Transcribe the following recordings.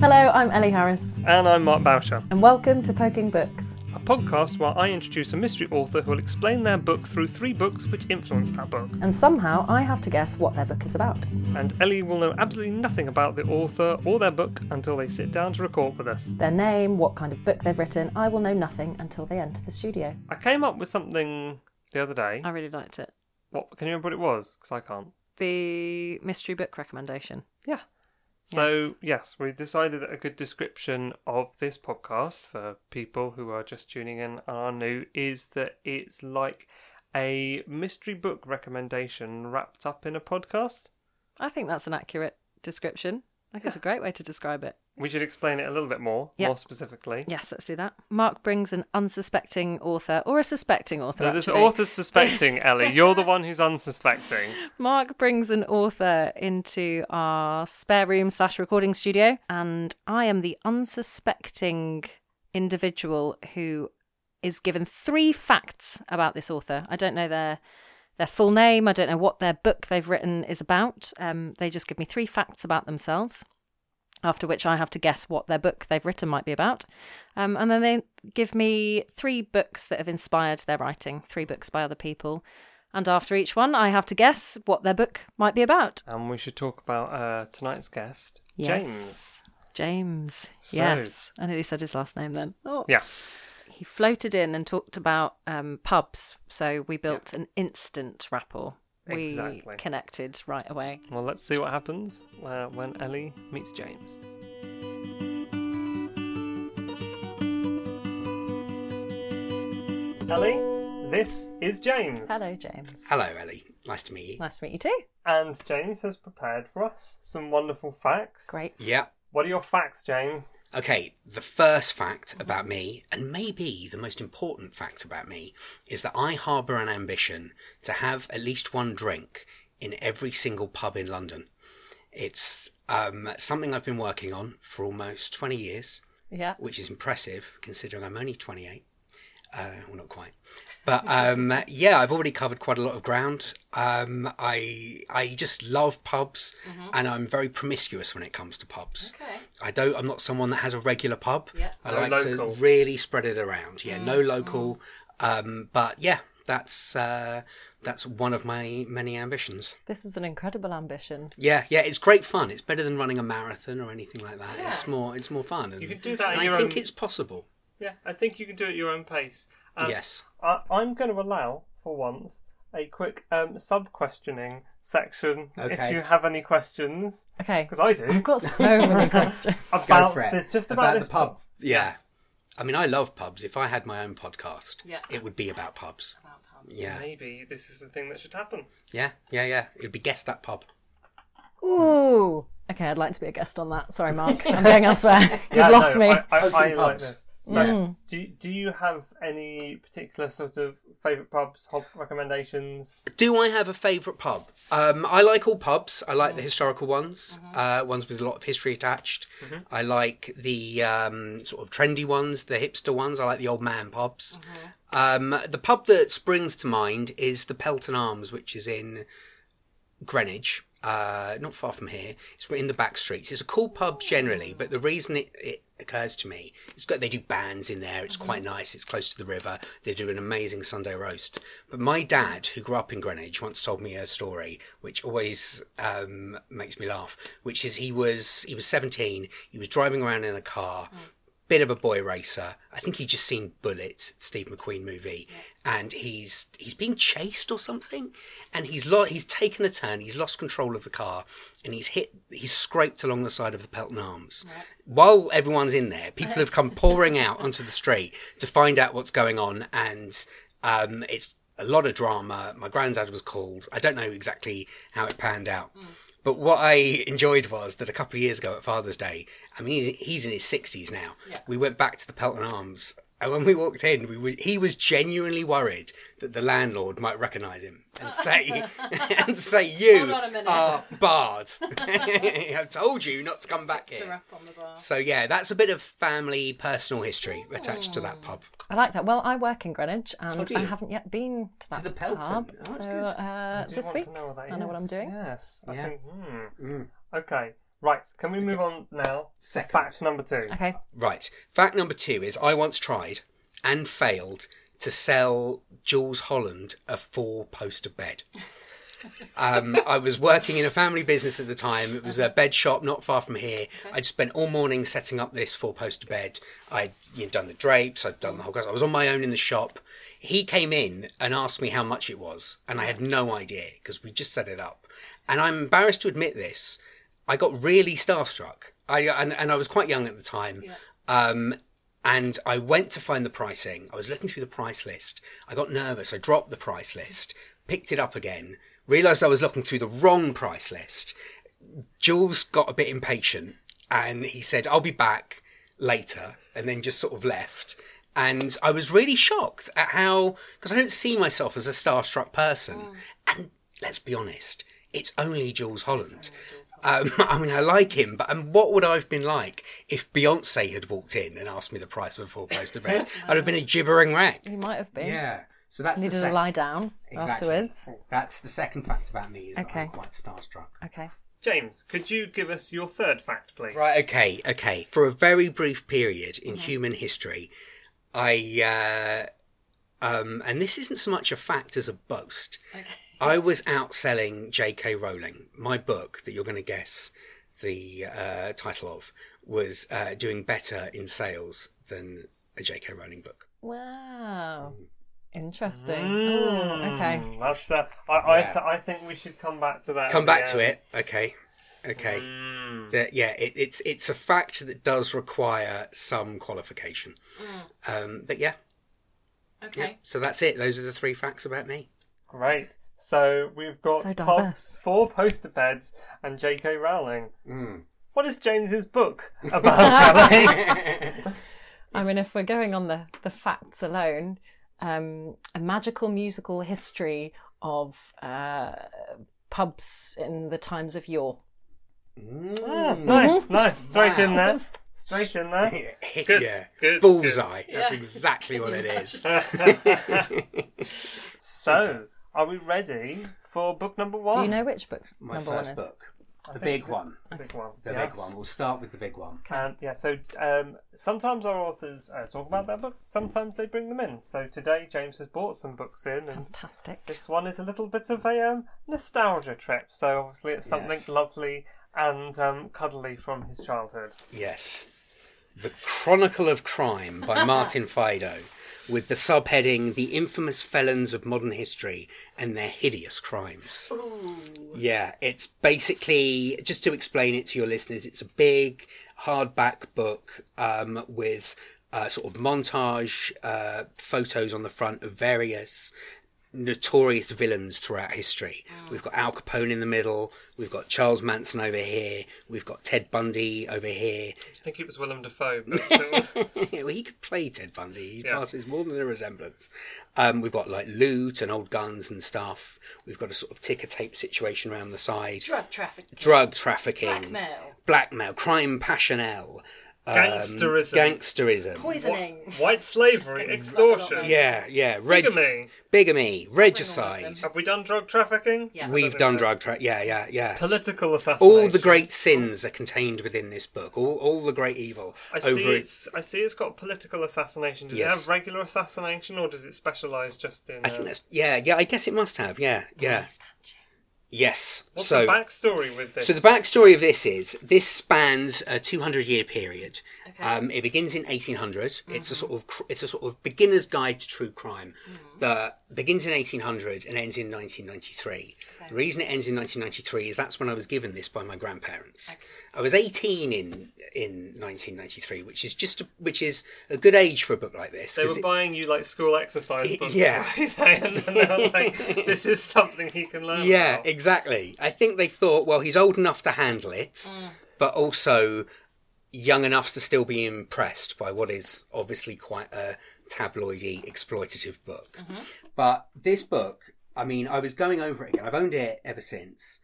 Hello, I'm Ellie Harris, And I'm Mark Boucher, and welcome to Poking Books. a podcast where I introduce a mystery author who will explain their book through three books which influenced that book. And somehow I have to guess what their book is about. And Ellie will know absolutely nothing about the author or their book until they sit down to record with us. Their name, what kind of book they've written, I will know nothing until they enter the studio. I came up with something the other day. I really liked it. What can you remember what it was? Because I can't. The mystery book recommendation. Yeah. So yes, we decided that a good description of this podcast for people who are just tuning in and are new is that it's like a mystery book recommendation wrapped up in a podcast. I think that's an accurate description. I think it's a great way to describe it. We should explain it a little bit more, Yep. more specifically. Yes, let's do that. Mark brings an unsuspecting author, or a suspecting author. No, there's actually. authors suspecting, Ellie. You're the one who's unsuspecting. Mark brings an author into our spare room slash recording studio, and I am the unsuspecting individual who is given three facts about this author. I don't know their their full name. I don't know what their book they've written is about. Um, they just give me three facts about themselves. After which I have to guess what their book they've written might be about. Um, and then they give me three books that have inspired their writing, three books by other people. And after each one, I have to guess what their book might be about. And we should talk about uh, tonight's guest, James. James. So- Yes. I nearly said his last name then. Oh. Yeah. He floated in and talked about um, pubs. So we built an instant rapport. We Exactly. connected right away. Well, let's see what happens uh, when Ellie meets James. Ellie, this is James. Hello, James. Hello, Ellie. Nice to meet you. Nice to meet you too. And James has prepared for us some wonderful facts. Great. Yeah. What are your facts, James? Okay, the first fact about me, and maybe the most important fact about me, is that I harbour an ambition to have at least one drink in every single pub in London. It's um, something I've been working on for almost 20 years, Yeah. which is impressive considering I'm only 28. Uh, well, not quite. But um, yeah, I've already covered quite a lot of ground. Um, I I just love pubs, and I'm very promiscuous when it comes to pubs. Okay. I don't. I'm not someone that has a regular pub. Yeah. I No like local. to really spread it around. Yeah, no local. Um, but yeah, that's uh, that's one of my many ambitions. This is an incredible ambition. Yeah, yeah, it's great fun. It's better than running a marathon or anything like that. It's more, it's more fun. And, You can do that at and your I think own- it's possible. Yeah, I think you can do it at your own pace. Um, yes. I, I'm going to allow, for once, a quick um, sub questioning section if you have any questions. Okay. Because I do. I've got so many questions. about for it. this, just about, this pub. Yeah. I mean, I love pubs. If I had my own podcast, Yeah. it would be about pubs. About pubs. Yeah, Maybe this is the thing that should happen. yeah, yeah, yeah. It would be guess that pub. Ooh. Okay, I'd like to be a guest on that. Sorry, Mark. I'm going elsewhere. You've Yeah, lost no, me. I, I, I Open like pubs. this. So, do do you have any particular sort of favourite pubs, hob recommendations? Do I have a favourite pub? Um, I like all pubs. I like the historical ones, uh, ones with a lot of history attached. I like the um, sort of trendy ones, the hipster ones. I like the old man pubs. Um, the pub that springs to mind is the Pelton Arms, which is in Greenwich, uh, not far from here. It's in the back streets. It's a cool pub generally, but the reason it, it occurs to me, it's got they do bands in there. It's quite nice. It's close to the river. They do an amazing Sunday roast. But my dad, who grew up in Greenwich, once told me a story which always um, makes me laugh. Which is he was he was seventeen. He was driving around in a car. Bit of a boy racer. I think he'd just seen Bullitt, Steve McQueen movie, and he's he's being chased or something, and he's lo- he's taken a turn. He's lost control of the car, and he's hit. He's scraped along the side of the Pelton Arms. While everyone's in there, people have come pouring out onto the street to find out what's going on, and um, it's a lot of drama. My granddad was called. I don't know exactly how it panned out. But what I enjoyed was that a couple of years ago at Father's Day, I mean, he's, he's in his 60s now. We went back to the Pelton Arms, and when we walked in, we were, he was genuinely worried that the landlord might recognise him and say, and say, "You on are barred. I've told you not to come back here." So yeah, that's a bit of family personal history attached to that pub. I like that. Well, I work in Greenwich, and Oh, I haven't yet been to that the Pelton? pub. Oh, that's so good. uh, Do this want week, to know what that I know what is? I'm doing. Yes. I Yeah. think, hmm. Mm. Okay. Right, can we move on now? Second. Fact number two. Okay. Right. Fact number two is I once tried and failed to sell Jools Holland a four poster bed. Um, I was working in a family business at the time. It was a bed shop not far from here. I'd spent all morning setting up this four poster bed. I'd you know, done the drapes, I'd done the whole. I was on my own in the shop. He came in and asked me how much it was, and I had no idea because we just set it up. And I'm embarrassed to admit this. I got really starstruck. I and, and I was quite young at the time. Um, and I went to find the pricing. I was looking through the price list. I got nervous. I dropped the price list, picked it up again, realized I was looking through the wrong price list. Jools got a bit impatient and he said, I'll be back later, and then just sort of left. And I was really shocked at how, because I don't see myself as a starstruck person. And let's be honest, it's only Jools Holland. Um, I mean, I like him, but um, what would I have been like if Beyonce had walked in and asked me the price of a four poster bed? I'd have been a gibbering wreck. You might have been. Yeah. So that's Needed the to lie down Exactly. afterwards. That's the second fact about me is that I'm quite starstruck. Okay. James, could you give us your third fact, please? Right. Okay. Okay. For a very brief period in human history, I uh, um, and this isn't so much a fact as a boast. I was outselling J.K. Rowling. My book that you're going to guess the uh, title of was uh, doing better in sales than a J.K. Rowling book. Wow. Interesting. Mm, Oh, okay. That's, uh, I, I, th- I think we should come back to that. Come back to it. Okay. Okay. Mm. that yeah, it, it's it's a fact that does require some qualification. Um, but yeah, Okay. yeah. So that's it. Those are the three facts about me. Great. So we've got So pub- diverse. four poster beds and J.K. Rowling. Mm. What is James's book about? Ellie? I mean, if we're going on the, the facts alone, um, a magical musical history of uh, pubs in the times of yore. Ah, nice, nice. Straight in there. Straight in there. Good, yeah, good, bullseye. That's exactly what it is. So, are we ready for book number one? Do you know which book My number first one is? book, the big one, Big one. the yes. big one. We'll start with the big one. Um, yeah, so um, sometimes our authors uh, talk about their books, sometimes they bring them in. So today, James has brought some books in, and Fantastic. this one is a little bit of a um, nostalgia trip. So obviously, it's something Yes. lovely and um, cuddly from his childhood. Yes, the Chronicle of Crime by Martin Fido, with the subheading "The Infamous Felons of Modern History and Their Hideous Crimes." Yeah, it's basically just to explain it to your listeners. It's a big hardback book um, with uh, sort of montage uh, photos on the front of various notorious villains throughout history. We've got Al Capone in the middle. We've got Charles Manson over here. We've got Ted Bundy over here. I just think it was Willem Dafoe. But well, he could play Ted Bundy. He Yeah. passes more than a resemblance. Um, we've got like loot and old guns and stuff. We've got a sort of ticker tape situation around the side. Drug trafficking. Drug trafficking, Blackmail. blackmail, crime passionnel, um, Gangsterism. gangsterism. Poisoning. white slavery, extortion, Yeah, yeah. Reg- bigamy. bigamy, regicide. Have we done drug trafficking? Yeah. We've done drug tra- Yeah, yeah, yeah. Political assassination. All the great sins are contained within this book. All, all the great evil I over see. its. It's, I see. It's got political assassination. Does Yes. it have regular assassination, or does it specialise just in? I uh, think that's yeah, yeah. I guess it must have. Yeah, yeah. Yes. What's so the backstory with this? So the backstory of this is this spans a 200 year period. Um, it begins in 1800. It's a sort of cr- it's a sort of beginner's guide to true crime that begins in 1800 and ends in 1993. The reason it ends in 1993 is that's when I was given this by my grandparents. I was 18 in in 1993, which is just a, which is a good age for a book like this. they 'cause were it- buying you like school exercise It- books, yeah. right? and they like, "This is something he can learn." Yeah, about. exactly. I think they thought, well, he's old enough to handle it, mm. but also young enough to still be impressed by what is obviously quite a tabloidy, exploitative book. Mm-hmm. But this book, I mean, I was going over it again. I've owned it ever since,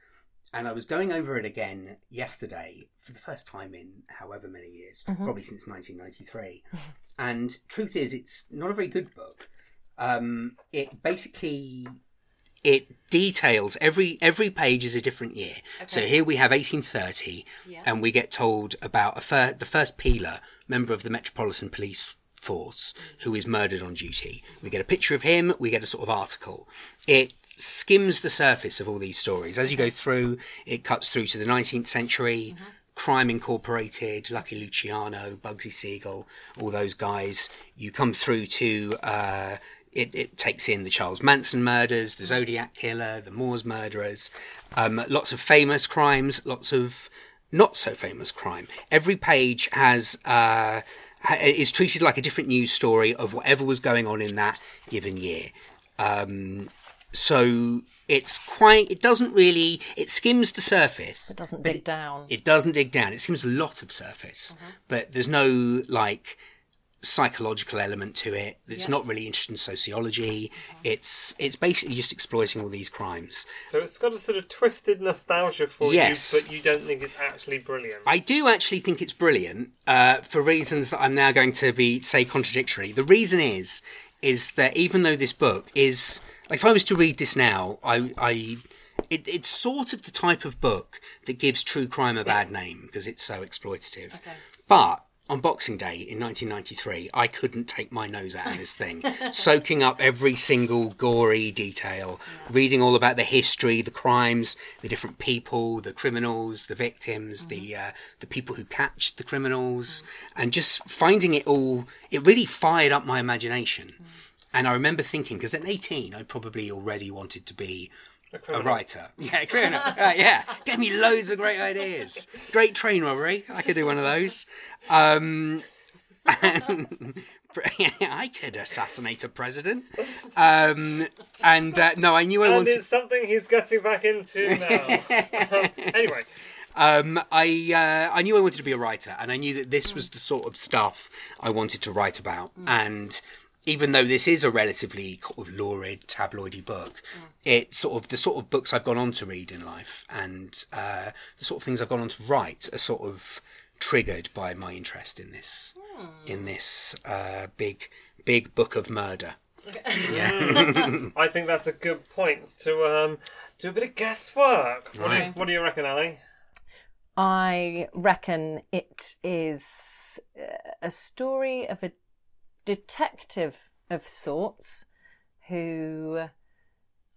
and I was going over it again yesterday for the first time in however many years, probably since 1993. And truth is, it's not a very good book. Um, it basically it details every every page is a different year. So here we have 1830, and we get told about a fir- the first peeler, member of the Metropolitan Police Force, who is murdered on duty. We get a picture of him. We get a sort of article. It skims the surface of all these stories as you go through. It cuts through to the 19th century. Crime Incorporated, Lucky Luciano, Bugsy Siegel, all those guys. You come through to uh, it, it takes in the Charles Manson murders, the Zodiac Killer, the Moors murderers, um, lots of famous crimes, lots of not so famous crime. Every page has uh, is treated like a different news story of whatever was going on in that given year. Um, so it's quite. It doesn't really. It skims the surface. It doesn't dig down. It doesn't dig down. It skims a lot of surface, but there's no like psychological element to it. It's not really interested in sociology. It's it's basically just exploiting all these crimes. So it's got a sort of twisted nostalgia for Yes. you, but you don't think it's actually brilliant. I do actually think it's brilliant uh, for reasons that I'm now going to be say contradictory. The reason is is that even though this book is like if I was to read this now, I I it, it's sort of the type of book that gives true crime a bad name because it's so exploitative. But on Boxing Day in 1993, I couldn't take my nose out of this thing, soaking up every single gory detail, reading all about the history, the crimes, the different people, the criminals, the victims, the uh, the people who catch the criminals, and just finding it all. It really fired up my imagination. And I remember thinking, because at 18, I probably already wanted to be a writer. Yeah, criminal. right, yeah. Gave me loads of great ideas. Great train robbery. I could do one of those. Um, and, I could assassinate a president. Um, and uh, no, I knew I and wanted. it's something he's getting back into now. anyway, Um, I uh, I knew I wanted to be a writer, and I knew that this was the sort of stuff I wanted to write about. And even though this is a relatively sort of lurid, tabloidy book, it's sort of the sort of books I've gone on to read in life, and uh, the sort of things I've gone on to write are sort of triggered by my interest in this in this uh, big big book of murder. I think that's a good point to um, do a bit of guesswork. What, do you, what do you reckon, Ellie? I reckon it is uh, a story of a detective of sorts who,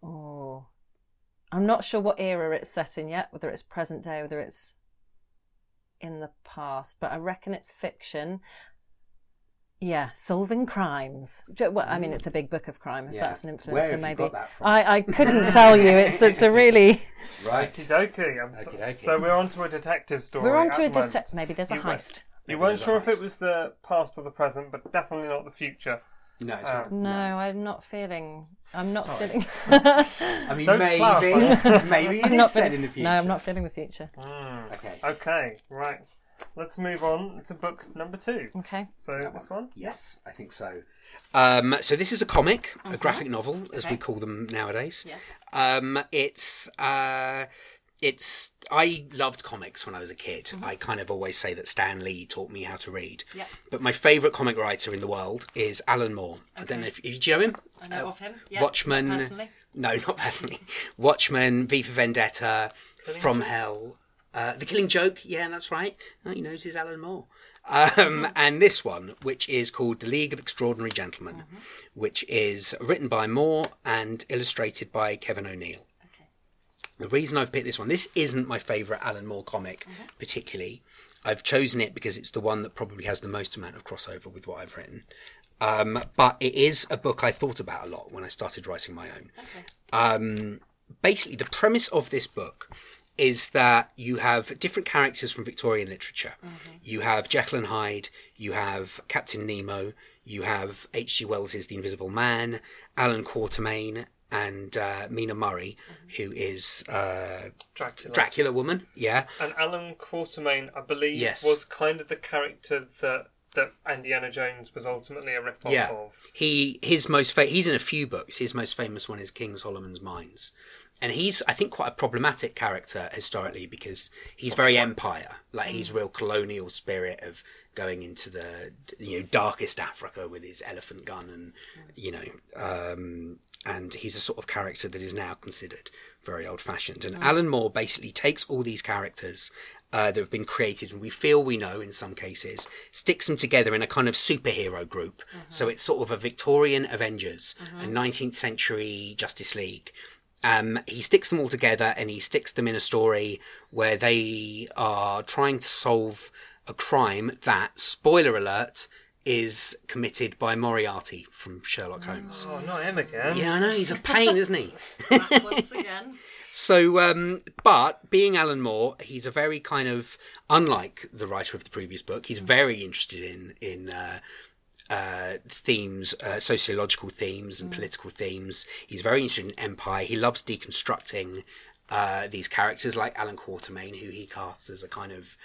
oh, I'm not sure what era it's set in yet, whether it's present day, whether it's in the past, but I reckon it's fiction. Yeah, solving crimes. Well, I mean, it's a big book of crime. If Yeah. that's an influence, Where then have you maybe got that from? I, I couldn't tell you. It's it's a really. Right. Okie So we're on to a detective story. We're on to a detective. Maybe there's a You were- heist. You weren't there's a sure if it was the past or the present, but definitely not the future. No, it's Uh, not. No, I'm not feeling. I'm not feeling. I mean, Don't maybe, clarify. maybe it I'm is not set feeling- in the future. No, I'm not feeling the future. Okay. Okay, right. Let's move on to book number two. Okay. So this one. Yes, I think so. Um, so this is a comic, a graphic novel, as we call them nowadays. Yes. Um, it's uh, it's. I loved comics when I was a kid. I kind of always say that Stan Lee taught me how to read. Yep. But my favourite comic writer in the world is Alan Moore. I don't know if, if you know him. I know of him. Yeah, Uh, Watchmen. not personally. No, not personally. Watchmen, V for Vendetta, From Hell, uh, The Killing Joke. Yeah, that's right. Oh, he knows his Alan Moore. Um, and this one, which is called The League of Extraordinary Gentlemen, which is written by Moore and illustrated by Kevin O'Neill. Okay. The reason I've picked this one, this isn't my favourite Alan Moore comic, particularly. I've chosen it because it's the one that probably has the most amount of crossover with what I've written. Um, but it is a book I thought about a lot when I started writing my own. Um, basically, the premise of this book is that you have different characters from Victorian literature. You have Jekyll and Hyde, you have Captain Nemo, you have H.G. Wells's The Invisible Man, Allan Quatermain, and uh, Mina Murray, who is uh, Dracula. Dracula woman. Yeah, And Allan Quatermain, I believe, Yes. was kind of the character that that Indiana Jones was ultimately a rip-off yeah. of. He his most fa- he's in a few books. His most famous one is King Solomon's Mines, and he's I think quite a problematic character historically because he's very empire, like he's mm. real colonial spirit of going into the you know darkest Africa with his elephant gun and mm. you know um, and he's a sort of character that is now considered very old fashioned. And mm. Alan Moore basically takes all these characters uh, that have been created and we feel we know in some cases, sticks them together in a kind of superhero group. So mm-hmm. it's sort of a Victorian Avengers, a mm-hmm. 19th century Justice League. Um, he sticks them all together and he sticks them in a story where they are trying to solve a crime that, spoiler alert, is committed by Moriarty from Sherlock Holmes. Oh, not him again. Yeah, I know, he's a pain, isn't he? Once again. So, um, but being Alan Moore, he's a very kind of unlike the writer of the previous book. He's very interested in in uh, uh, themes, uh, sociological themes, and political themes. He's very interested in empire. He loves deconstructing uh, these characters, like Allan Quatermain, who he casts as a kind of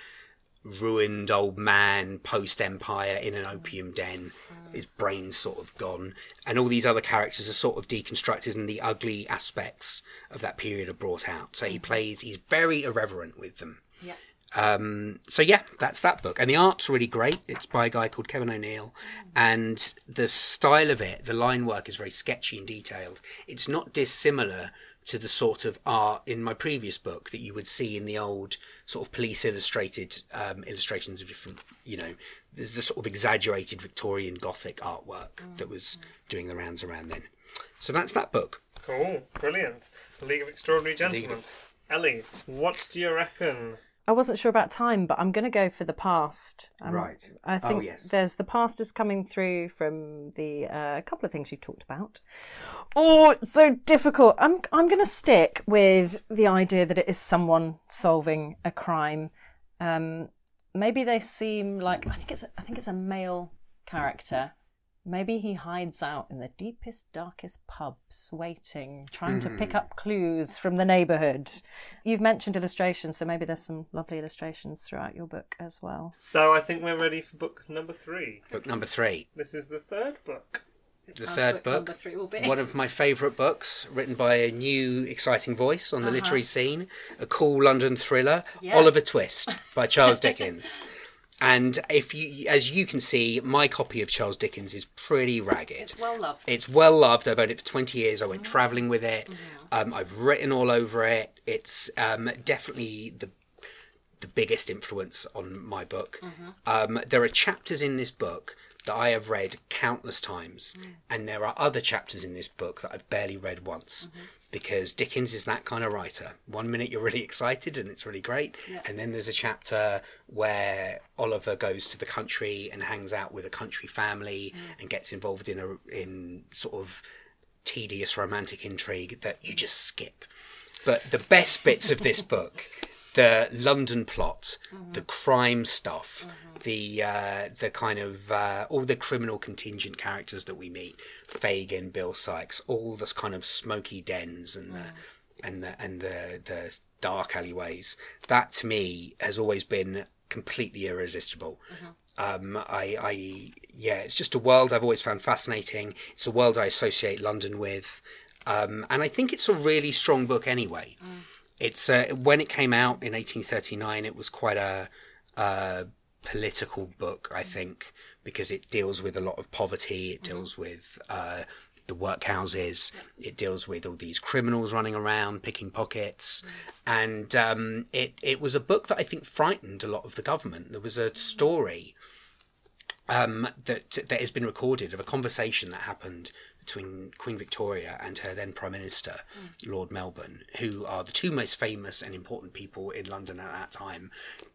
ruined old man post empire in an opium den. His brain's sort of gone. And all these other characters are sort of deconstructed and the ugly aspects of that period are brought out. So he plays he's very irreverent with them. Yeah. Um, so yeah, that's that book, and the art's really great. It's by a guy called Kevin O'Neill, and the style of it, the line work is very sketchy and detailed. It's not dissimilar to the sort of art in my previous book that you would see in the old sort of police illustrated um, illustrations of different, you know, there's the sort of exaggerated Victorian Gothic artwork that was doing the rounds around then. So that's that book. Cool, brilliant. The League of Extraordinary Gentlemen. of- Ellie, what do you reckon? I wasn't sure about time, but I'm going to go for the past. Um, Right. I Oh, think yes. there's the past is coming through from the uh, couple of things you've talked about. Oh, it's so difficult. I'm I'm going to stick with the idea that it is someone solving a crime. Um, maybe they seem like I think it's I think it's a male character. Maybe he hides out in the deepest, darkest pubs, waiting, trying to pick mm-hmm. up clues from the neighbourhood. You've mentioned illustrations, so maybe there's some lovely illustrations throughout your book as well. So I think we're ready for book number three. Book number three, This is the third book. the third book. number three will be. one of my favourite books, written by a new, exciting voice on the uh-huh. literary scene, a cool London thriller, Yeah. Oliver Twist by Charles Dickens. And if you, as you can see, my copy of Charles Dickens is pretty ragged. It's well loved. It's well loved. I've owned it for 20 years. I went travelling with it. Um, I've written all over it. It's um, definitely the the biggest influence on my book. Um, there are chapters in this book that I have read countless times, and there are other chapters in this book that I've barely read once. Because Dickens is that kind of writer. One minute you're really excited and it's really great, and then there's a chapter where Oliver goes to the country and hangs out with a country family and gets involved in a in sort of tedious romantic intrigue that you just skip. But the best bits of this book, the London plot, the crime stuff, the uh, the kind of uh, all the criminal contingent characters that we meet, Fagin, Bill Sikes, all this kind of smoky dens and the and the and the the dark alleyways. That to me has always been completely irresistible. Um, I, I, yeah, it's just a world I've always found fascinating. It's a world I associate London with, um, and I think it's a really strong book anyway. It's uh, when it came out in 1839, it was quite a, a political book, I think, because it deals with a lot of poverty. It deals with uh, the workhouses. It deals with all these criminals running around picking pockets, and um, it it was a book that I think frightened a lot of the government. There was a story um, that that has been recorded of a conversation that happened between Queen Victoria and her then Prime Minister, mm. Lord Melbourne, who are the two most famous and important people in London at that time.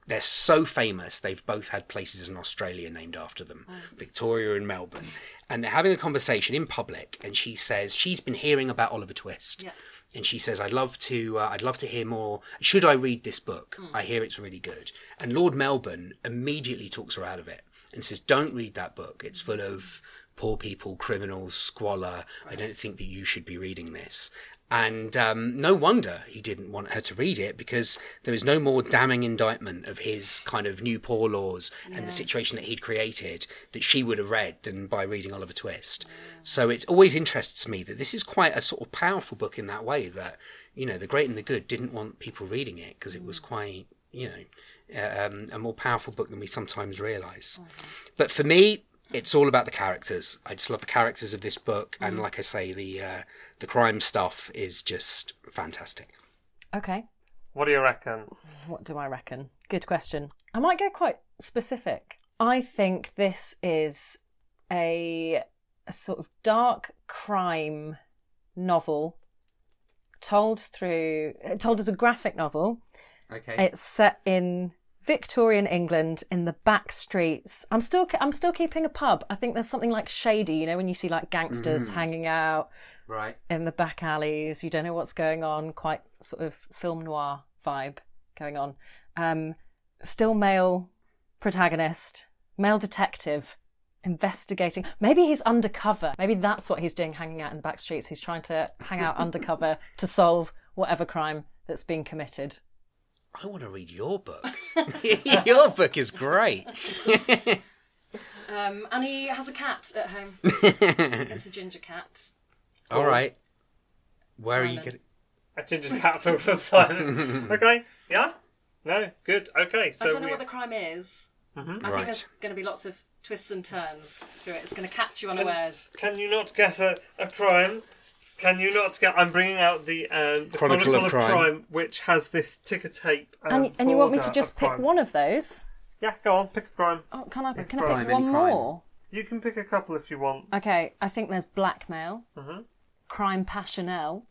They're so famous, they've both had places in Australia named after them, mm. Victoria and Melbourne. And they're having a conversation in public, and she says she's been hearing about Oliver Twist. Yeah. And she says, "I'd love to. Uh, I'd love to hear more. Should I read this book? Mm. I hear it's really good." And Lord Melbourne immediately talks her out of it and says, "Don't read that book. It's full of poor people, criminals, squalor. I don't think that you should be reading this." And um, no wonder he didn't want her to read it because there was no more damning indictment of his kind of new poor laws and the situation that he'd created that she would have read than by reading Oliver Twist. So it always interests me that this is quite a sort of powerful book in that way that you know, the great and the good didn't want people reading it because it was quite, you know, uh, um, a more powerful book than we sometimes realize. But for me, it's all about the characters. I just love the characters of this book, and like I say, the uh, the crime stuff is just fantastic. Okay. What do you reckon? What do I reckon? Good question. I might go quite specific. I think this is a, a sort of dark crime novel told through told as a graphic novel. Okay. It's set in Victorian England in the back streets. I'm still I'm still keeping a pub. I think there's something like shady, you know, when you see like gangsters hanging out right. in the back alleys. You don't know what's going on. Quite sort of film noir vibe going on. Um, still male protagonist, male detective investigating. Maybe he's undercover. Maybe that's what he's doing, hanging out in the back streets. He's trying to hang out undercover to solve whatever crime that's been committed. I want to read your book. your book is great. Um, and he has a cat at home. it's a ginger cat. All right. Where are you Simon. getting? A ginger cat's all for silent. okay. Yeah. No. Good. Okay. So I don't know we- what the crime is. I think Right. there's going to be lots of twists and turns through it. It's going to catch you unawares. Can you not guess a, a crime? Can you not get? I'm bringing out the uh, the Chronicle of Crime. which has this ticker tape. Um, And, and you want me to just pick crime. one of those? Yeah, go on, pick a crime. Oh, can I? Can I pick one more? You can pick a couple if you want. Okay, I think there's blackmail, crime passionnel,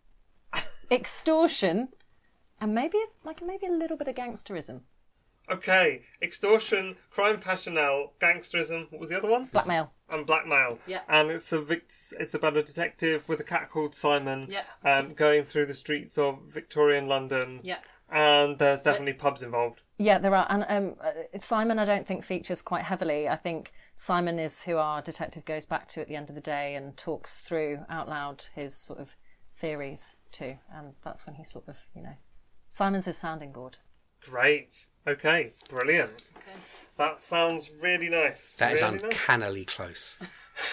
extortion, and maybe like maybe a little bit of gangsterism. Okay, extortion, crime passionnel, gangsterism. What was the other one? Blackmail. and blackmail. Yeah. And it's a vic- it's about a detective with a cat called Simon. Yeah. Um, going through the streets of Victorian London. Yeah. And there's definitely pubs involved. Yeah, there are, and um, uh, Simon, I don't think features quite heavily. I think Simon is who our detective goes back to at the end of the day and talks through out loud his sort of theories to, and that's when he sort of, you know, Simon's his sounding board. Great. Okay. Brilliant. That sounds really nice. That is really nice. uncannily close.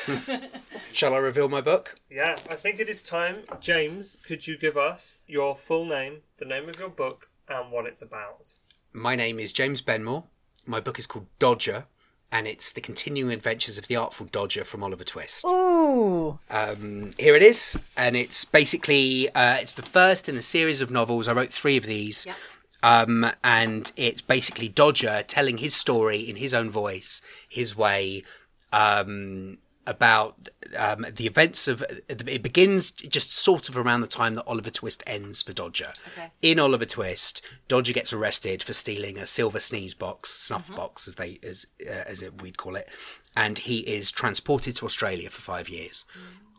Shall I reveal my book? Yeah, I think it is time. James, could you give us your full name, the name of your book, and what it's about? My name is James Benmore. My book is called Dodger, and it's the continuing adventures of the artful Dodger from Oliver Twist. Ooh, Um, here it is, and it's basically uh, it's the first in a series of novels. I wrote three of these, um, and it's basically Dodger telling his story in his own voice, his way, um, about um, the events of. It begins just sort of around the time that Oliver Twist ends for Dodger. Okay. In Oliver Twist, Dodger gets arrested for stealing a silver sneeze box, snuff box, as they as uh, as it, we'd call it, and he is transported to Australia for five years.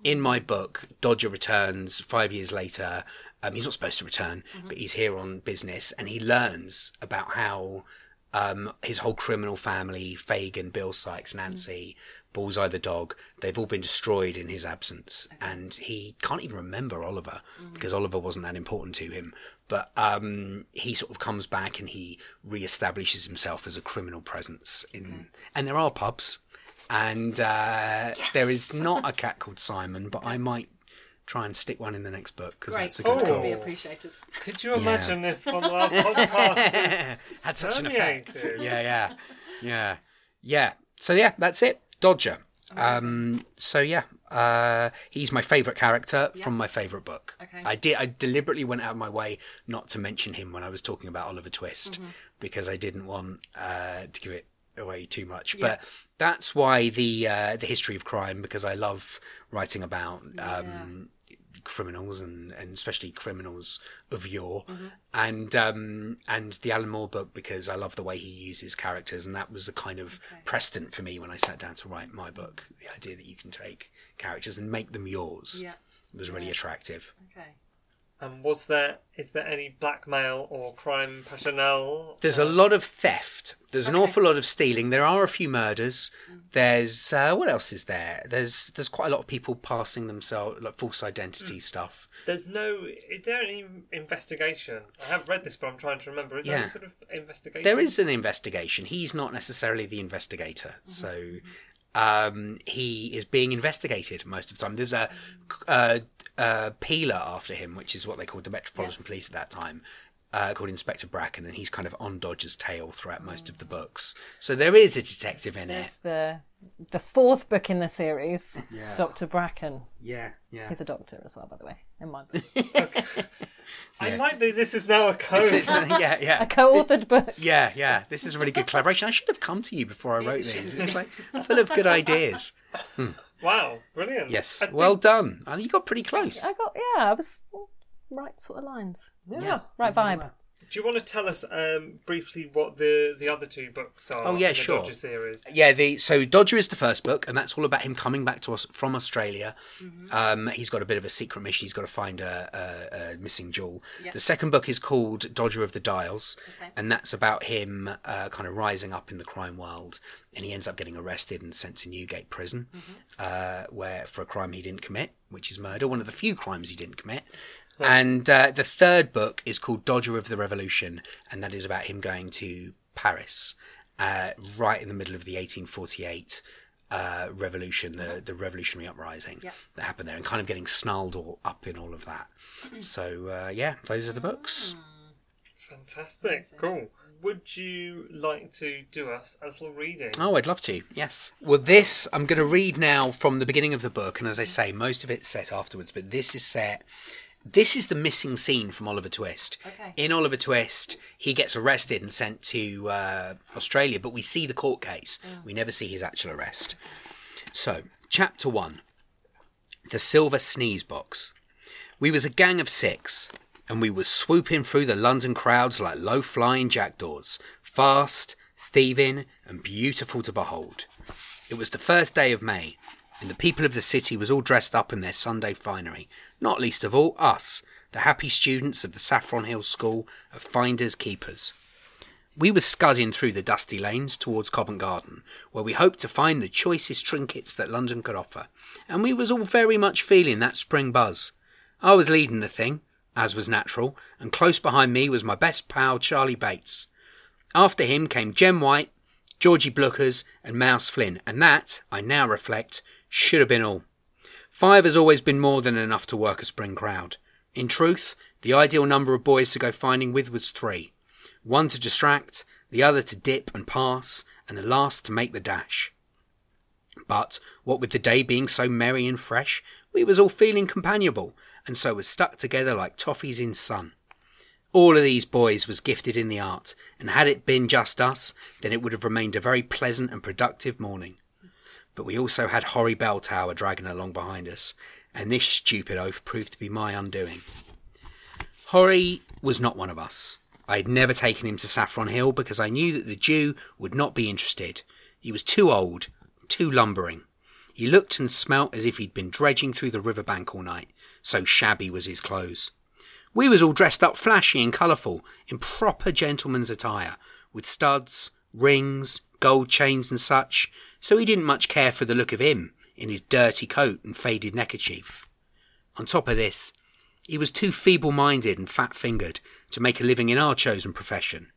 In my book, Dodger returns five years later. Um, he's not supposed to return, but he's here on business, and he learns about how um, his whole criminal family, Fagin, Bill Sikes, Nancy, Bullseye the dog, they've all been destroyed in his absence. And he can't even remember Oliver because Oliver wasn't that important to him. But um, he sort of comes back and he re-establishes himself as a criminal presence. in And there are pubs. And uh, there is not a cat called Simon, but I might try and stick one in the next book because that's a good Oh. call. Would be appreciated. Could you imagine if on our podcast had such an Permeated. effect. Yeah, yeah, yeah, yeah. So yeah, that's it. Dodger. Um, so yeah, uh, he's my favourite character from my favourite book. Okay. I did. I deliberately went out of my way not to mention him when I was talking about Oliver Twist because I didn't want uh, to give it away too much. But that's why the uh, the history of crime because I love writing about. Um, criminals and, and especially criminals of yore. And um and the Alan Moore book because I love the way he uses characters and that was the kind of precedent for me when I sat down to write my book the idea that you can take characters and make them yours Yeah. was really attractive. Okay. And was there is there any blackmail or crime passionnel? there's a uh, lot of theft there's an awful lot of stealing there are a few murders mm. there's uh, what else is there there's there's quite a lot of people passing themselves like false identity mm. stuff There's no. Is there any investigation? I have read this, but I'm trying to remember. Is there any sort of investigation? There is an investigation. He's not necessarily the investigator, mm-hmm. so um, he is being investigated most of the time. There's a mm-hmm. uh, uh, a peeler after him, which is what they called the Metropolitan Police at that time, uh, called Inspector Bracken, and he's kind of on Dodger's tail throughout most of the books. So there is a detective in it. The the fourth book in the series, Yeah. Doctor Bracken. Yeah, yeah. He's a doctor as well, by the way, in my book. I like that this is now a code. It's- it's- yeah, a yeah. co-authored book. Yeah, yeah. This is a really good collaboration. I should have come to you before I wrote these. It's like full of good ideas. Wow, brilliant. Yes. I think- Well done. And you got pretty close. I got yeah, I was right sort of lines. Yeah, right vibe. Do you want to tell us um, briefly what the the other two books are? Oh, yeah, in the sure. Dodger series. Yeah, the so Dodger is the first book, and that's all about him coming back to us from Australia. Um, he's got a bit of a secret mission. He's got to find a, a, a missing jewel. The second book is called Dodger of the Dials, and that's about him uh, kind of rising up in the crime world, and he ends up getting arrested and sent to Newgate Prison, uh, where for a crime he didn't commit, which is murder, one of the few crimes he didn't commit. And uh, the third book is called Dodger of the Revolution, and that is about him going to Paris, uh, right in the middle of the 1848 uh, revolution, the the revolutionary uprising that happened there, and kind of getting snarled all up in all of that. So uh, yeah, those are the books. Fantastic, cool. Would you like to do us a little reading? Oh, I'd love to. Yes. Well, this I'm going to read now from the beginning of the book, and as I say, most of it's set afterwards, but this is set. This is the missing scene from Oliver Twist. Okay. In Oliver Twist, he gets arrested and sent to uh, Australia, but we see the court case. We never see his actual arrest. So, chapter one: the Silver Sneeze Box. We was a gang of six, and we was swooping through the London crowds like low-flying jackdaws, fast, thieving, and beautiful to behold. It was the first day of May, and the people of the city was all dressed up in their Sunday finery, not least of all us, the happy students of the Saffron Hill School of Finders Keepers. We were scudding through the dusty lanes towards Covent Garden, where we hoped to find the choicest trinkets that London could offer, and we was all very much feeling that spring buzz. I was leading the thing, as was natural, and close behind me was my best pal Charlie Bates. After him came Jem White, Georgie Blookers, and Mouse Flynn, and that, I now reflect, should have been all. Five has always been more than enough to work a spring crowd. In truth, the ideal number of boys to go finding with was three. One to distract, the other to dip and pass, and the last to make the dash. But, what with the day being so merry and fresh, we was all feeling companionable, and so was stuck together like toffees in sun. All of these boys was gifted in the art, and had it been just us, then it would have remained a very pleasant and productive morning. But we also had Horry Bell Tower dragging along behind us, and this stupid oaf proved to be my undoing. Horry was not one of us. I had never taken him to Saffron Hill because I knew that the Jew would not be interested. He was too old, too lumbering. He looked and smelt as if he'd been dredging through the river bank all night, so shabby was his clothes. We was all dressed up flashy and colourful, in proper gentleman's attire, with studs, rings, gold chains and such, so he didn't much care for the look of him, in his dirty coat and faded neckerchief. On top of this, he was too feeble minded and fat fingered to make a living in our chosen profession.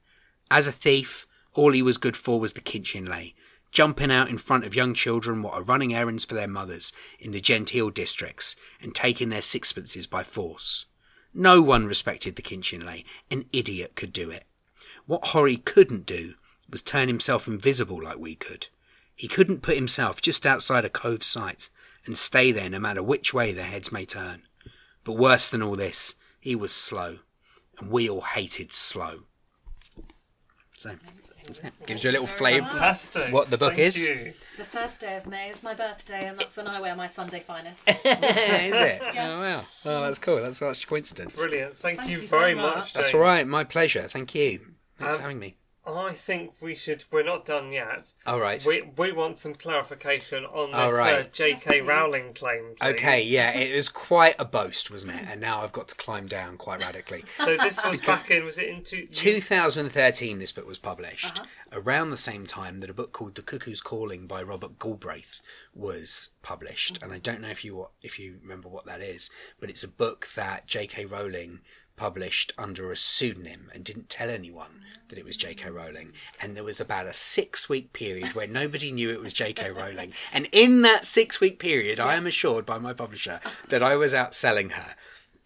As a thief, all he was good for was the kitchen lay, jumping out in front of young children what are running errands for their mothers in the genteel districts and taking their sixpences by force. No one respected the kitchen lay. An idiot could do it. What Horry couldn't do was turn himself invisible like we could. He couldn't put himself just outside a cove sight and stay there no matter which way their heads may turn. But worse than all this, he was slow, and we all hated slow. So, it. Gives you a little flavour Fantastic. what the book Thank is. you. The first day of May is my birthday, and that's when I wear my Sunday finest. is it? Yes. Oh, wow. Oh, that's cool. That's such a coincidence. Brilliant. Thank, Thank you, you so very much. much. That's James. all right. My pleasure. Thank you. Thanks Um, for having me. I think we should. We're not done yet. All right. We we want some clarification on this All right. uh, J.K. Yes. Rowling claim. please. Okay, yeah, it was quite a boast, wasn't it? And now I've got to climb down quite radically. So this was back in. Was it in two? 2013, this book was published. Around the same time that a book called The Cuckoo's Calling by Robert Galbraith was published, and I don't know if you if you remember what that is, but it's a book that J.K. Rowling published under a pseudonym and didn't tell anyone that it was J.K. Rowling. And there was about a six week period where nobody knew it was J.K. Rowling. And in that six week period, I am assured by my publisher that I was outselling her.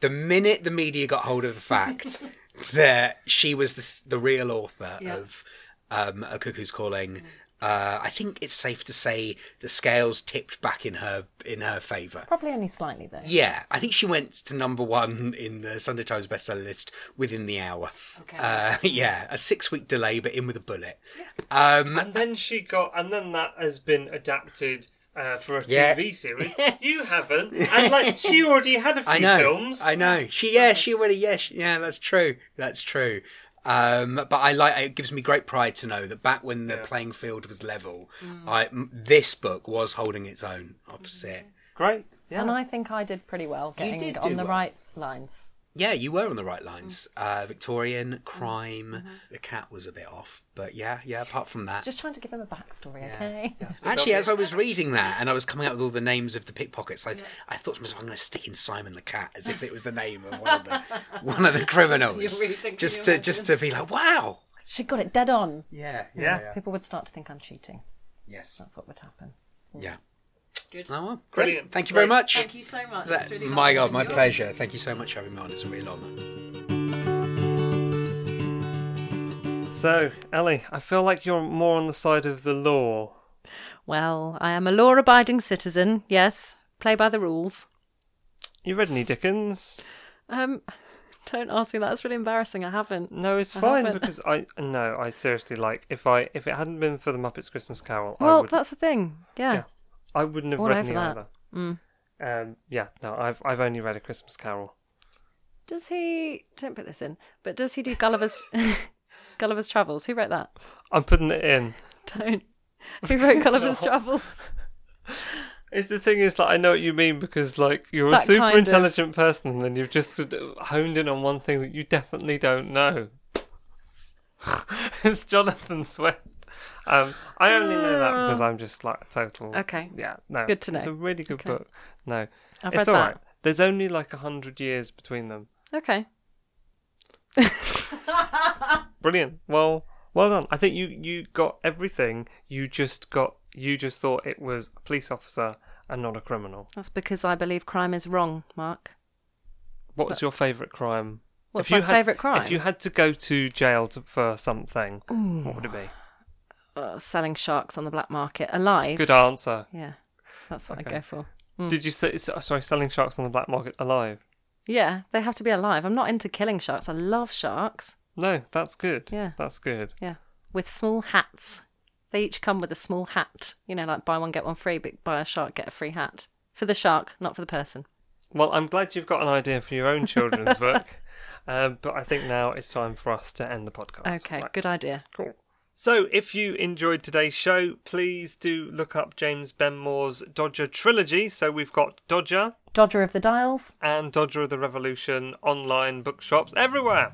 The minute the media got hold of the fact that she was the, the real author Yeah. of um, A Cuckoo's Calling, uh, I think it's safe to say the scales tipped back in her in her favour. Probably only slightly though. Yeah, I think she went to number one in the Sunday Times bestseller list within the hour. Okay. Uh, yeah, a six week delay, but in with a bullet. Um, And then she got, and then that has been adapted uh, for a Yeah. TV series. you haven't, and like she already had a few I know. films. I know. She, yeah, she already, yeah, she, yeah, that's true. That's true. Um, but I like. It gives me great pride to know that back when the playing field was level, I m this book was holding its own opposite. Great. Yeah. And I think I did pretty well getting did on the well. right lines. Yeah, you were on the right lines. Mm. Uh, Victorian mm. crime. Mm-hmm. The cat was a bit off, but yeah, yeah. Apart from that, Just trying to give him a backstory, okay? Actually, as I was reading that and I was coming up with all the names of the pickpockets, I, I thought to myself, I'm going to stick in Simon the Cat as if it was the name of one of the one of the criminals, you're reading, just you to just to be like, wow. She got it dead on. Yeah, Yeah. People would start to think I'm cheating. yes, That's what would happen. yeah. Good. Oh, well, great. Brilliant. Thank you very Great. much. Thank you so much. That- It's really my God, my having you on. pleasure. Thank you so much for having me on. It's a real honour. So, Ellie, I feel like you're more on the side of the law. Well, I am a law abiding citizen, yes. Play by the rules. You read any Dickens? Um, don't ask me that. It's really embarrassing. I haven't. No, it's I fine haven't. because I no, I seriously like if I if it hadn't been for the Muppets Christmas Carol, I Well, would that's the thing. Yeah. Yeah. I wouldn't have all read any that. either. Mm. Um, yeah, no, I've I've only read a Christmas Carol. Does he? Don't put this in. But does he do Gulliver's Gulliver's Travels? Who wrote that? I'm putting it in. Don't. Who wrote Gulliver's not. Travels? It's the thing is that I know what you mean because like you're a super kind of- intelligent person and then you've just honed in on one thing that you definitely don't know. it's Jonathan Swift. Um, I only know that because I'm just like a total. Okay. Yeah, no. Good to know. It's a really good Okay. book. No, I've it's read all that. right. There's only like a hundred years between them. Okay. Brilliant. Well, well done. I think you you got everything. You just got you just thought it was a police officer and not a criminal. That's because I believe crime is wrong, Mark. What was your favourite crime? What's If you my had- favourite crime? If you had to go to jail to, for something, what would it be? Uh, selling sharks on the black market alive. Good answer. Yeah, that's what Okay. I go for. Did you say sorry? Selling sharks on the black market alive? Yeah, they have to be alive. I'm not into killing sharks. I love sharks. No, that's good. Yeah. that's good. Yeah, with small hats. They each come with a small hat. You know, like buy one get one free, but buy a shark get a free hat for the shark, not for the person. Well, I'm glad you've got an idea for your own children's book. Um, but I think now it's time for us to end the podcast. Okay, Right. good idea. Cool. So, if you enjoyed today's show, please do look up James Benmore's Dodger trilogy. So, we've got Dodger Dodger of the Dials. and Dodger of the Revolution online bookshops everywhere.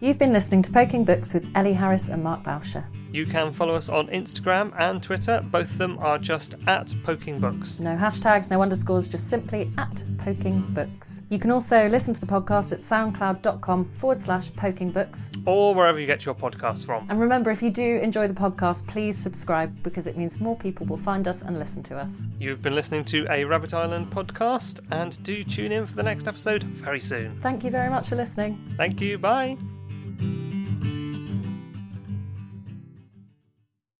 You've been listening to Poking Books with Ellie Harris and Mark Bauscher. You can follow us on Instagram and Twitter. Both of them are just at Poking Books. No hashtags, no underscores, just simply at Poking Books. You can also listen to the podcast at soundcloud.com forward slash poking books. Or wherever you get your podcasts from. And remember, if you do enjoy the podcast, please subscribe because it means more people will find us and listen to us. You've been listening to a Rabbit Island podcast, and do tune in for the next episode very soon. Thank you very much for listening. Thank you. Bye.